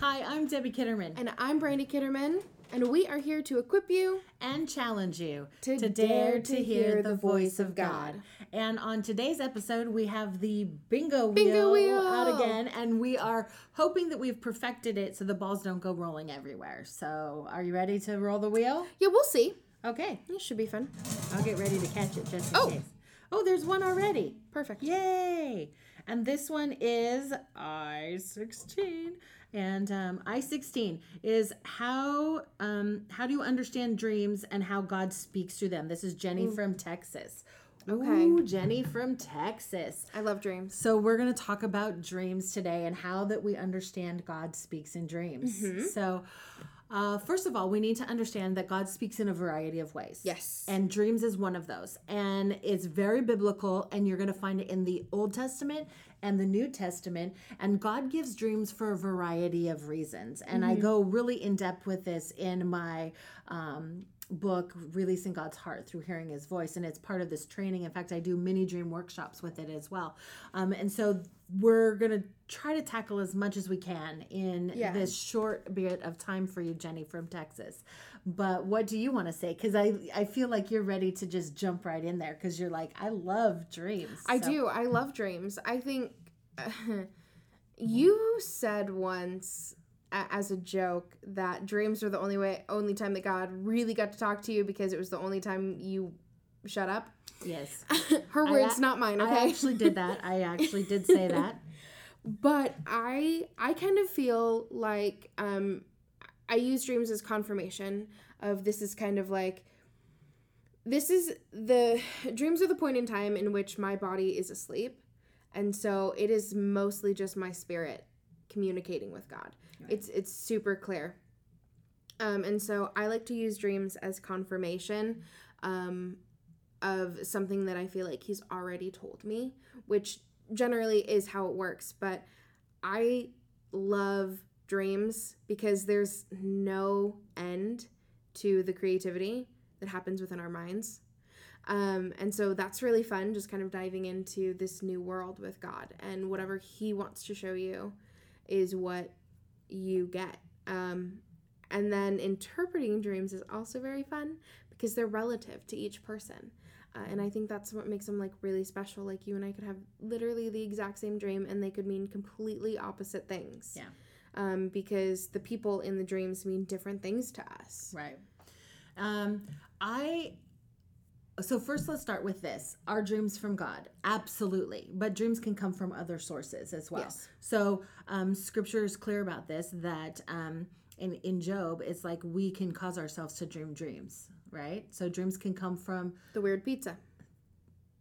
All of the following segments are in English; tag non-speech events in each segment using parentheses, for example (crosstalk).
Hi, I'm Debbie Kitterman. And I'm Brandy Kitterman, and we are here to equip you and challenge you to, dare to hear the voice of God. And on today's episode, we have the bingo wheel, Bingo wheel. out again, and we are hoping that we've perfected it so the balls don't go rolling everywhere. So, are you ready to roll the wheel? Yeah, we'll see. Okay, It should be fun. I'll get ready to catch it just in Oh. case. Oh, there's one already. Perfect. Yay! And this one is I sixteen, and um, I sixteen is how um, how do you understand dreams and how God speaks through them. This is Jenny from Texas. Okay. Ooh, Jenny from Texas. I love dreams. So we're going to talk about dreams today and how that we understand God speaks in dreams. Mm-hmm. So. Uh, first of all, we need to understand that God speaks in a variety of ways. Yes. And dreams is one of those. And it's very biblical, and you're going to find it in the Old Testament and the New Testament. And God gives dreams for a variety of reasons. And I go really in depth with this in my. Um, book releasing god's heart through hearing his voice and it's part of this training in fact i do mini dream workshops with it as well um, and so we're going to try to tackle as much as we can in Yeah. this short bit of time for you jenny from texas but what do you want to say because i i feel like you're ready to just jump right in there because you're like i love dreams I So- do. I love dreams. I think (laughs) you said once as a joke that dreams are the only way only time that God really got to talk to you because it was the only time you shut up. yes. (laughs) Her I words, a- not mine, i actually did that. I actually did say (laughs) that. But I I kind of feel like um I use dreams as confirmation of this is kind of like this is the dreams are the point in time in which my body is asleep. And so it is mostly just my spirit communicating with God. It's it's super clear. Um, and so I like to use dreams as confirmation um, of something that I feel like he's already told me, which generally is how it works. But I love dreams because there's no end to the creativity that happens within our minds. Um, and so that's really fun, just kind of diving into this new world with God and whatever He wants to show you is what you get. Um, and then interpreting dreams is also very fun because they're relative to each person. Uh, and I think that's what makes them like really special. Like you and I could have literally the exact same dream and they could mean completely opposite things. Yeah. Um, because the people in the dreams mean different things to us. Right. Um, I. So first, let's start with this: Are dreams from God? Absolutely, but dreams can come from other sources as well. Yes. So um, Scripture is clear about this. That um, in in Job, it's like we can cause ourselves to dream dreams, right? So dreams can come from The weird pizza.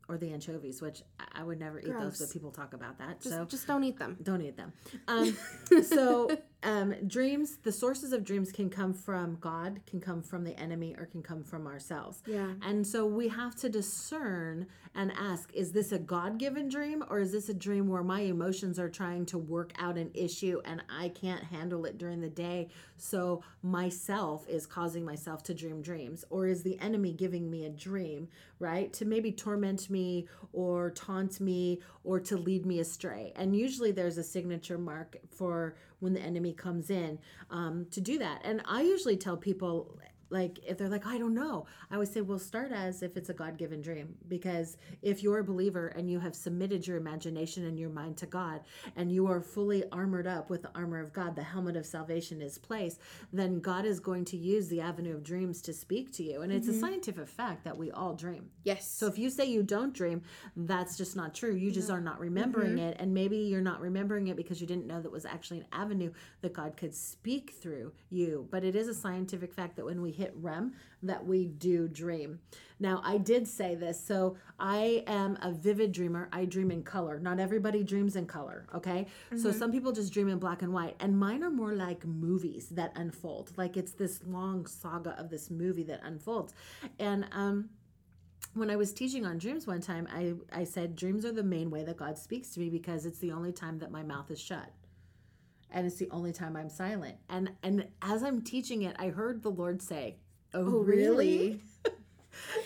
or the anchovies, which I- would never eat those, but people talk about that. Just, so just don't eat them. don't eat them. (laughs) Um, so um, dreams, the sources of dreams can come from God, can come from the enemy, or can come from ourselves. Yeah. And so we have to discern and ask: Is this a God-given dream, or is this a dream where my emotions are trying to work out an issue and I can't handle it during the day? So myself is causing myself to dream dreams, or is the enemy giving me a dream, right, to maybe torment me or taunt me or to lead me astray? And usually there's a signature mark for when the enemy comes in um, to do that. And I usually tell people like if they're like i don't know i always say well start as if it's a god-given dream because if you're a believer and you have submitted your imagination and your mind to god and you are fully armored up with the armor of god the helmet of salvation is placed then god is going to use the avenue of dreams to speak to you and it's a mm-hmm. scientific fact that we all dream Yes. so if you say you don't dream, that's just not true. You just are not remembering mm-hmm. it. And maybe you're not remembering it because you didn't know that was actually an avenue that God could speak through you. But it is a scientific fact that when we hit REM, that we do dream. Now, I did say this. So I am a vivid dreamer. I dream in color. Not everybody dreams in color, okay? So some people just dream in black and white. And mine are more like movies that unfold. Like it's this long saga of this movie that unfolds. And um when I was teaching on dreams one time, I, I said dreams are the main way that God speaks to me because it's the only time that my mouth is shut. And it's the only time I'm silent. And and as I'm teaching it, I heard the Lord say, Oh, really? really?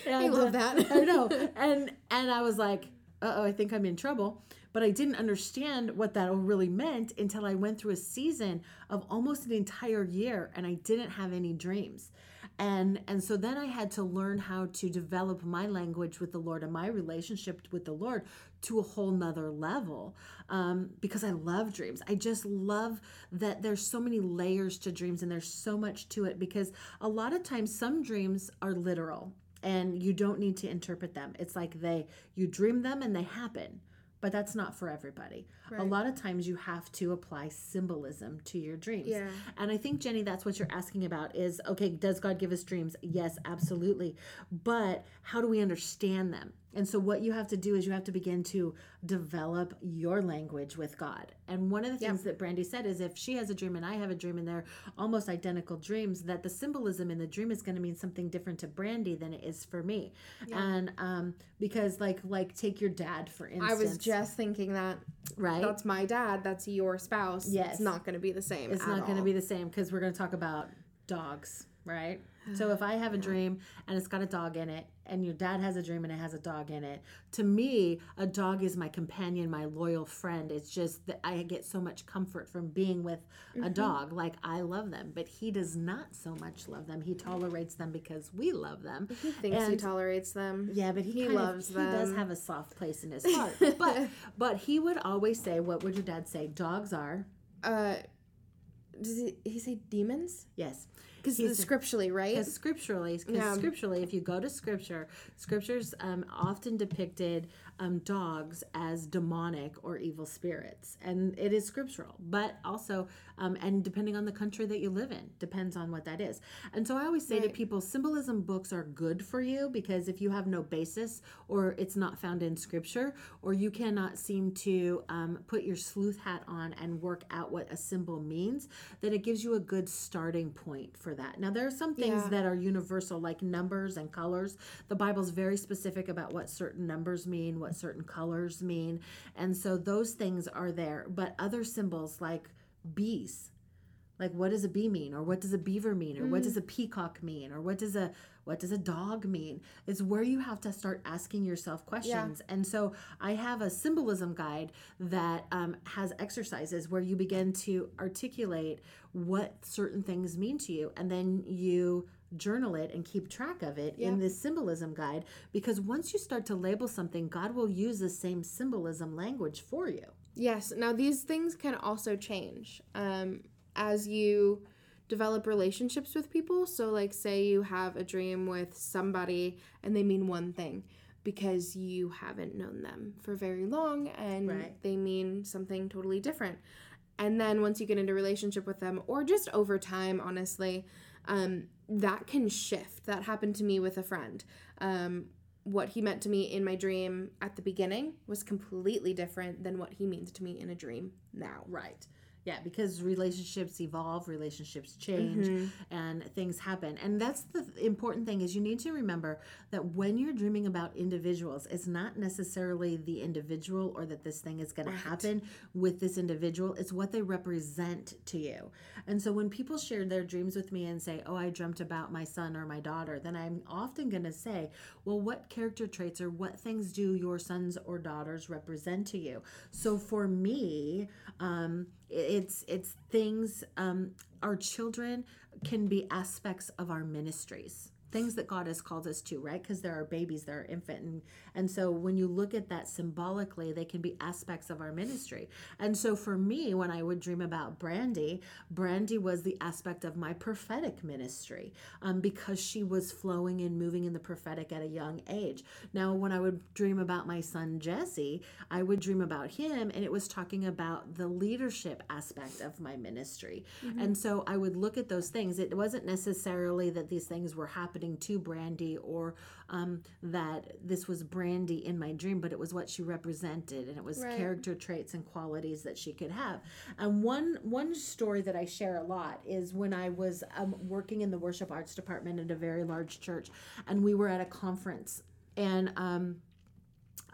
(laughs) I love uh, that. I know. And and I was like, uh oh, I think I'm in trouble. But I didn't understand what that really meant until I went through a season of almost an entire year and I didn't have any dreams. And and so then I had to learn how to develop my language with the Lord and my relationship with the Lord to a whole nother level um, because I love dreams. I just love that there's so many layers to dreams and there's so much to it because a lot of times some dreams are literal and you don't need to interpret them. It's like they you dream them and they happen but that's not for everybody. Right. A lot of times you have to apply symbolism to your dreams. Yeah. And I think Jenny that's what you're asking about is okay, does God give us dreams? Yes, absolutely. But how do we understand them? And so, what you have to do is you have to begin to develop your language with God. And one of the things yep. that Brandy said is if she has a dream and I have a dream and they're almost identical dreams, that the symbolism in the dream is going to mean something different to Brandy than it is for me. And um, because, like, like take your dad for instance. I was just thinking that. Right. That's my dad. That's your spouse. Yes. It's not going to be the same. It's not going to be the same because we're going to talk about dogs, right? So if I have a dream and it's got a dog in it, and your dad has a dream and it has a dog in it, to me, a dog is my companion, my loyal friend. It's just that I get so much comfort from being with mm-hmm. a dog. Like I love them, but he does not so much love them. He tolerates them because we love them. He thinks and, he tolerates them. Yeah, but he, he loves of, them. He does have a soft place in his heart. (laughs) but but he would always say, "What would your dad say? Dogs are." Uh, does he, he say demons? Yes because scripturally, right? Because scripturally, because yeah. scripturally, if you go to scripture, scriptures um, often depicted um, dogs as demonic or evil spirits, and it is scriptural. But also, um, and depending on the country that you live in, depends on what that is. And so I always say right. to people, symbolism books are good for you because if you have no basis or it's not found in scripture, or you cannot seem to um, put your sleuth hat on and work out what a symbol means, then it gives you a good starting point for that. Now, there are some things yeah. that are universal, like numbers and colors. The Bible's very specific about what certain numbers mean, what certain colors mean. And so those things are there. But other symbols like bees, like what does a bee mean or what does a beaver mean or mm. what does a peacock mean or what does a what does a dog mean? Is where you have to start asking yourself questions. Yeah. and so i have a symbolism guide that um, has exercises where you begin to articulate what certain things mean to you and then you journal it and keep track of it in this symbolism guide because once you start to label something god will use the same symbolism language for you. Yes. Now these things can also change um, as you develop relationships with people. So, like, say you have a dream with somebody and they mean one thing because you haven't known them for very long and right. they mean something totally different. And then once you get into relationship with them, or just over time, honestly, um, that can shift. That happened to me with a friend. Um, what he meant to me in my dream at the beginning was completely different than what he means to me in a dream now. Right. Yeah, because relationships evolve, relationships change, mm-hmm. and things happen. And that's the important thing is you need to remember that when you're dreaming about individuals, it's not necessarily the individual or that this thing is going right. to happen with this individual. It's what they represent to you. And so when people share their dreams with me and say, "Oh, I dreamt about my son or my daughter," then I'm often going to say, "Well, what character traits or what things do your sons or daughters represent to you?" So for me, um, it's it's things um, our children can be aspects of our ministries things that God has called us to, right? Because there are babies, there are infant, and and so when you look at that symbolically, they can be aspects of our ministry. And so for me, when I would dream about Brandy, Brandy was the aspect of my prophetic ministry, um, because she was flowing and moving in the prophetic at a young age. Now, when I would dream about my son Jesse, I would dream about him, and it was talking about the leadership aspect of my ministry. Mm-hmm. And so I would look at those things. It wasn't necessarily that these things were happening happening to Brandy or um, that this was Brandy in my dream, but it was what she represented and it was right. character traits and qualities that she could have. And one one story that I share a lot is when I was um, working in the worship arts department at a very large church, and we were at a conference and. Um,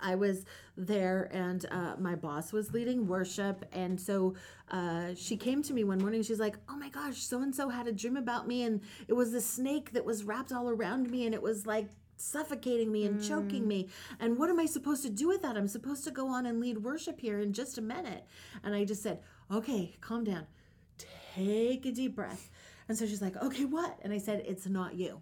I was there and uh, my boss was leading worship. And so uh, she came to me one morning. She's like, Oh my gosh, so and so had a dream about me. And it was a snake that was wrapped all around me. And it was like suffocating me and choking me. And what am I supposed to do with that? I'm supposed to go on and lead worship here in just a minute. And I just said, okay, calm down. Take a deep breath. And so she's like, okay, what? And I said, it's not you.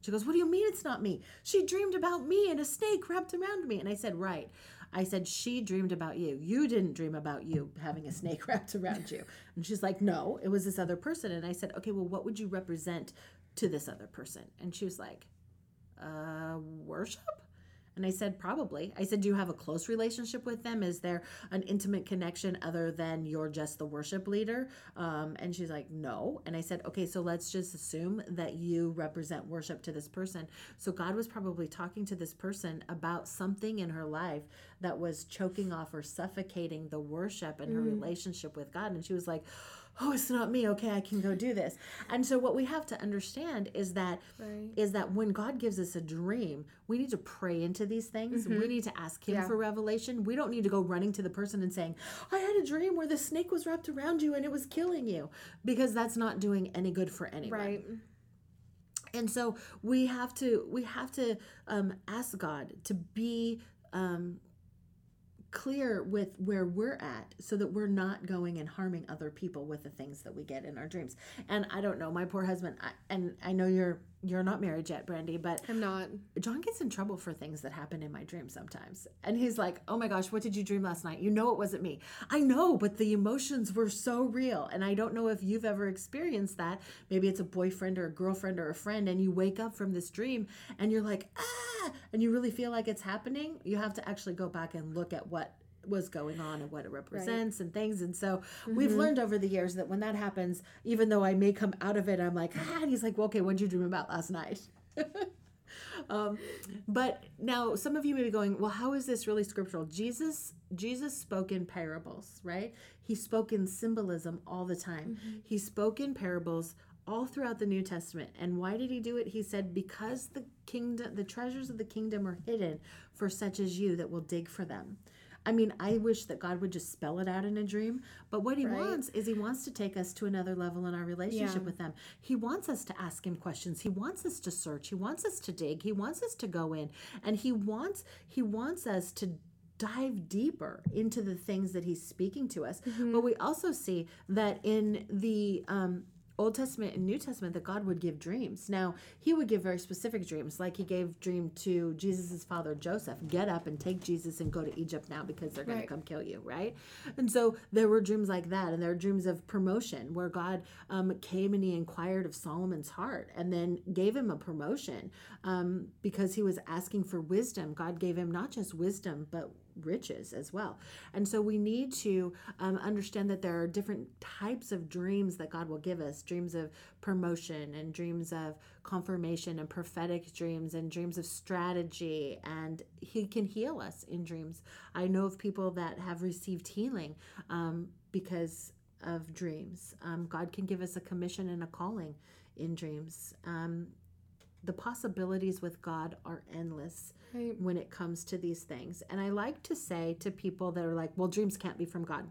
She goes, What do you mean it's not me? She dreamed about me and a snake wrapped around me. And I said, Right. I said, She dreamed about you. You didn't dream about you having a snake (laughs) wrapped around you. And she's like, No, it was this other person. And I said, Okay, well, what would you represent to this other person? And she was like, Uh, worship? And I said, probably. I said, do you have a close relationship with them? Is there an intimate connection other than you're just the worship leader? Um, and she's like, no. And I said, okay, so let's just assume that you represent worship to this person. So God was probably talking to this person about something in her life that was choking off or suffocating the worship and her relationship with God. And she was like, oh it's not me okay i can go do this and so what we have to understand is that is Right. that when god gives us a dream we need to pray into these things we need to ask him Mm-hmm. Yeah. for revelation we don't need to go running to the person and saying i had a dream where the snake was wrapped around you and it was killing you because that's not doing any good for anyone Right. and so we have to we have to um, ask god to be um, clear with where we're at so that we're not going and harming other people with the things that we get in our dreams. And i don't know my poor husband I, and i know you're you're not married yet brandy but I'm not. John gets in trouble for things that happen in my dreams sometimes. And he's like, Oh my gosh, what did you dream last night? You know it wasn't me. I know, but the emotions were so real. And I don't know if you've ever experienced that. Maybe it's a boyfriend or a girlfriend or a friend, and you wake up from this dream and you're like, Ah, and you really feel like it's happening. You have to actually go back and look at what was going on and what it represents and things and so we've learned over the years that when that happens even though i may come out of it i'm like ah and he's like well, okay what did you dream about last night (laughs) um, but now some of you may be going, well, how is this really scriptural? Jesus, Jesus spoke in parables, right? He spoke in symbolism all the time. He spoke in parables all throughout the New Testament. And why did he do it? He said, because the kingdom, the treasures of the kingdom are hidden for such as you that will dig for them. I mean, I wish that God would just spell it out in a dream, but what he Right. wants is he wants to take us to another level in our relationship Yeah. with them. He wants us to ask him questions. He wants us to search. He wants us to dig. He wants us to go in, and he wants he wants us to dive deeper into the things that he's speaking to us. But we also see that in the um, Old Testament and New Testament that God would give dreams. Now, he would give very specific dreams, like he gave dream to Jesus' father Joseph, get up and take Jesus and go to Egypt now because they're going Right. to come kill you, right? And so there were dreams like that, and there are dreams of promotion where God um, came and he inquired of Solomon's heart and then gave him a promotion um, because he was asking for wisdom. God gave him not just wisdom, but riches as well. And so we need to um, understand that there are different types of dreams that God will give us dreams of promotion, and dreams of confirmation, and prophetic dreams, and dreams of strategy. And He can heal us in dreams. I know of people that have received healing um, because of dreams. Um, God can give us a commission and a calling in dreams. Um, the possibilities with God are endless Right. when it comes to these things. And I like to say to people that are like, well, dreams can't be from God.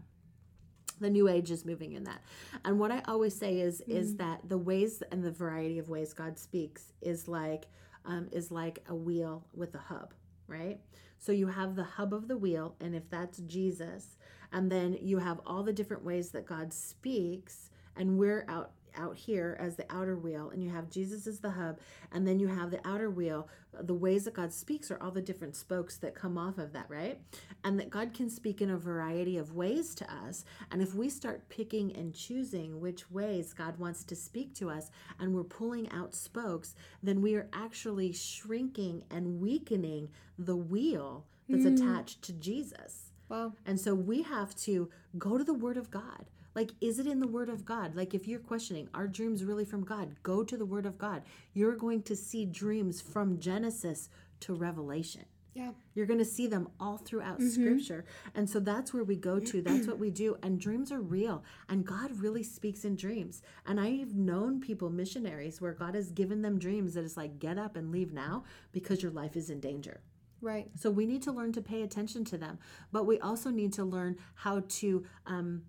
The new age is moving in that. And what I always say is is that the ways and the variety of ways God speaks is like um, is like a wheel with a hub, right? So you have the hub of the wheel, and if that's Jesus, and then you have all the different ways that God speaks, and we're out out here as the outer wheel and you have Jesus as the hub and then you have the outer wheel the ways that God speaks are all the different spokes that come off of that right and that God can speak in a variety of ways to us and if we start picking and choosing which ways God wants to speak to us and we're pulling out spokes then we are actually shrinking and weakening the wheel that's hmm. attached to Jesus Wow. and so we have to go to the Word of God. Like, is it in the Word of God? Like, if you're questioning, are dreams really from God? Go to the Word of God. You're going to see dreams from Genesis to Revelation. Yeah. You're going to see them all throughout Scripture. And so that's where we go to. (clears throat) That's what we do. And dreams are real. And God really speaks in dreams. And I've known people, missionaries, where God has given them dreams that is like, get up and leave now because your life is in danger. Right. So we need to learn to pay attention to them, but we also need to learn how to um,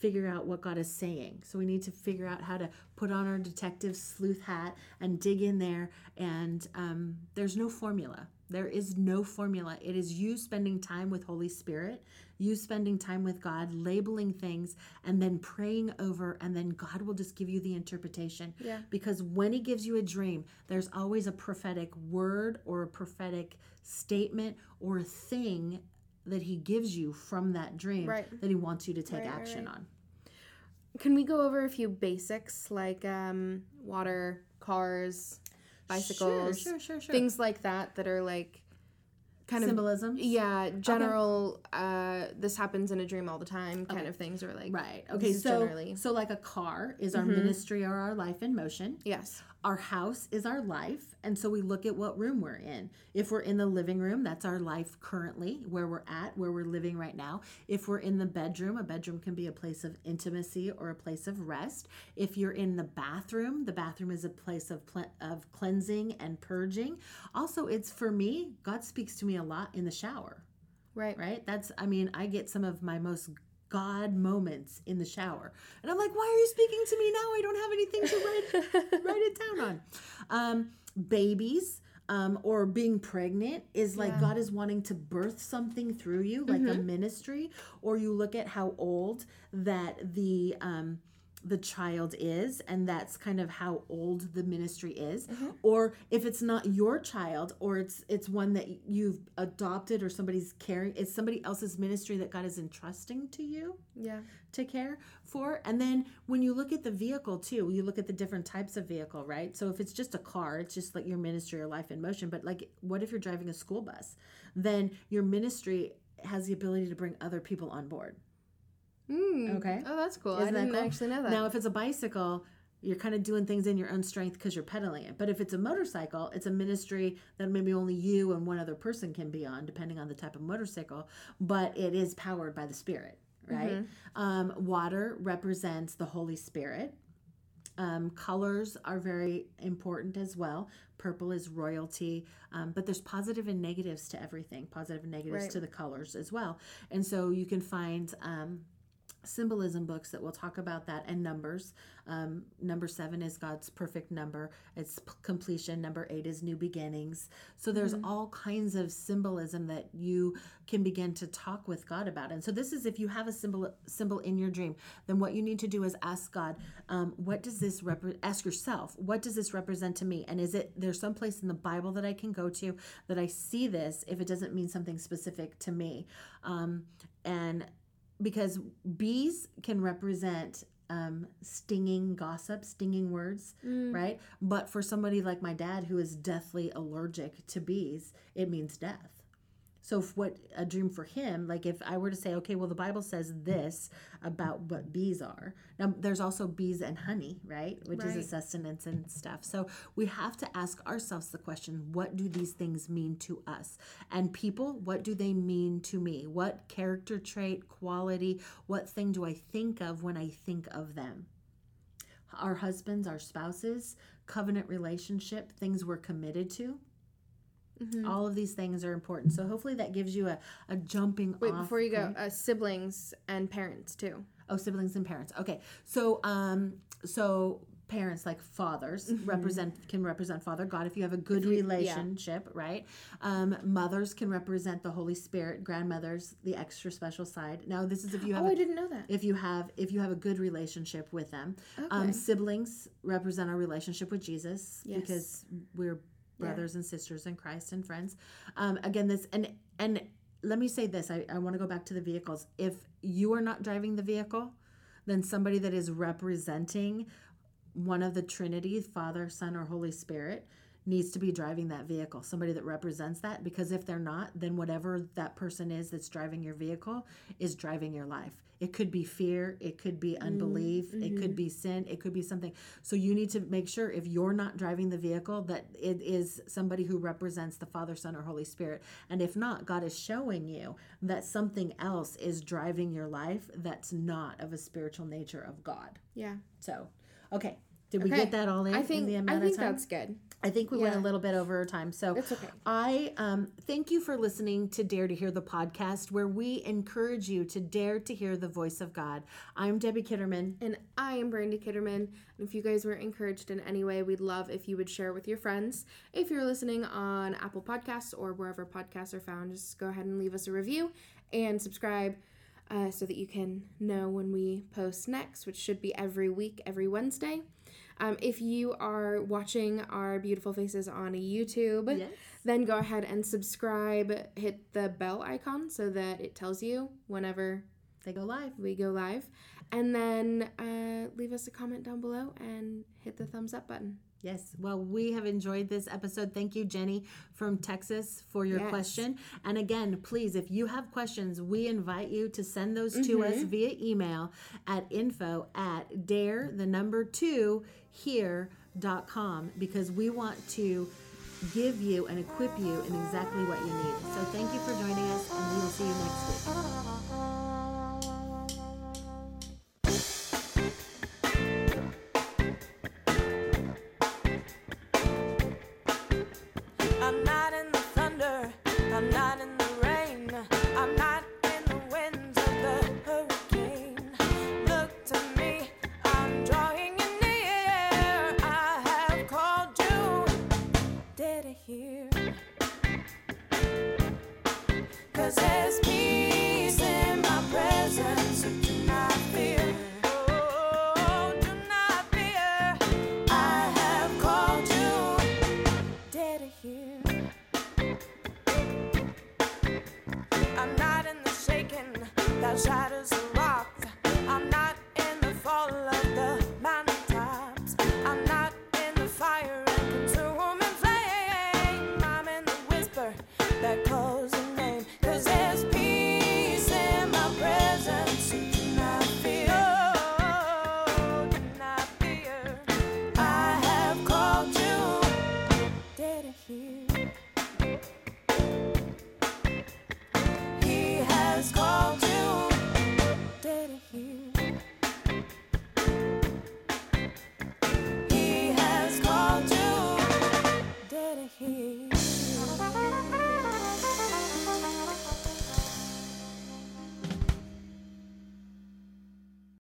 figure out what God is saying. So we need to figure out how to put on our detective sleuth hat and dig in there. And um, there's no formula. There is no formula. It is you spending time with Holy Spirit, you spending time with God, labeling things, and then praying over, and then God will just give you the interpretation. Yeah. Because when He gives you a dream, there's always a prophetic word or a prophetic statement or a thing that He gives you from that dream Right. that He wants you to take Right, action right. on. Can we go over a few basics like um, water, cars, bicycles, Sure, sure, sure, sure. things like that that are like kind of Symbolism. yeah general uh this happens in a dream all the time kind of things or like Right. Okay. So, generally so like a car is our ministry or our life in motion. yes Our house is our life, and so we look at what room we're in. If we're in the living room, that's our life currently, where we're at, where we're living right now. If we're in the bedroom, a bedroom can be a place of intimacy or a place of rest. If you're in the bathroom, the bathroom is a place of ple- of cleansing and purging. Also, it's for me, God speaks to me a lot in the shower right right? That's, I mean, I get some of my most God moments in the shower. And I'm like, why are you speaking to me now? I don't have anything to write, (laughs) write it down on. Um, babies. Um, or being pregnant is like God is wanting to birth something through you, like a ministry. Or you look at how old that the um, the child is, and that's kind of how old the ministry is. Mm-hmm. Or if it's not your child, or it's it's one that you've adopted, or somebody's caring, it's somebody else's ministry that God is entrusting to you yeah to care for. And then when you look at the vehicle too, you look at the different types of vehicle, right? So if it's just a car, it's just like your ministry or life in motion. But like, what if you're driving a school bus? Then your ministry has the ability to bring other people on board. Mm. Okay. oh that's cool i Isn't that didn't cool? actually know that Now, if it's a bicycle, you're kind of doing things in your own strength because you're pedaling it. But if it's a motorcycle, it's a ministry that maybe only you and one other person can be on, depending on the type of motorcycle. But it is powered by the Spirit, right? Um, water represents the Holy Spirit. Um, colors are very important as well. Purple is royalty, um, but there's positive and negatives to everything, positive and negatives Right. to the colors as well. And so you can find um, symbolism books that will talk about that and numbers. Um, number seven is God's perfect number, it's p- completion. Number eight is new beginnings. So there's all kinds of symbolism that you can begin to talk with God about. And so this is if you have a symbol symbol in your dream, then what you need to do is ask God, um, what does this repre- ask yourself, what does this represent to me? And is it there's some place in the Bible that I can go to that I see this if it doesn't mean something specific to me? Um, and because bees can represent um, stinging gossip, stinging words, right? But for somebody like my dad who is deathly allergic to bees, it means death. So, if what a dream for him, like if I were to say, okay, well, the Bible says this about what bees are. Now, there's also bees and honey, right? Which is a sustenance and stuff. So, we have to ask ourselves the question what do these things mean to us? And people, what do they mean to me? What character trait, quality, what thing do I think of when I think of them? Our husbands, our spouses, covenant relationship, things we're committed to. Mm-hmm. All of these things are important. So hopefully that gives you a, a jumping wait before you go uh, siblings and parents too Oh, siblings and parents. Okay. So um so parents like fathers represent can represent father god if you have a good Mm-hmm. you- yeah. relationship right um mothers can represent the holy spirit grandmothers the extra special side now this is if you have oh a i didn't know that if you have if you have a good relationship with them um, Okay. siblings represent our relationship with jesus Yes. because we're brothers and sisters in christ and friends. Um, again this and and let me say this i, I want to go back to the vehicles. If you are not driving the vehicle then somebody that is representing one of the trinity father son or holy spirit needs to be driving that vehicle somebody that represents that because if they're not then whatever that person is that's driving your vehicle is driving your life. It could be fear it could be mm, unbelief it could mm-hmm. be sin it could be something. So you need to make sure if you're not driving the vehicle that it is somebody who represents the father son or holy spirit. And if not god is showing you that something else is driving your life that's not of a spiritual nature of god. Yeah. So okay. Did we Okay. get that all in i in think the i think that's good I think we went a little bit over our time. So It's okay. I um, thank you for listening to Dare to Hear the podcast, where we encourage you to dare to hear the voice of God. I'm Debbie Kitterman. And I am Brandy Kitterman. And if you guys were encouraged in any way, we'd love if you would share with your friends. If you're listening on Apple Podcasts or wherever podcasts are found, just go ahead and leave us a review and subscribe uh, so that you can know when we post next, which should be every week, every Wednesday. Um, if you are watching our beautiful faces on YouTube, Yes. then go ahead and subscribe. Hit the bell icon so that it tells you whenever They go live. we go live. And then uh, leave us a comment down below and hit the thumbs up button. Yes. Well, we have enjoyed this episode. Thank you, Jenny from Texas, for your Yes. question. And again, please, if you have questions, we invite you to send those to us mm-hmm. via email at info at dare the number two here.com because we want to give you and equip you in exactly what you need. So thank you for joining us, and we will see you next week. I'm not in the thunder, I'm not in the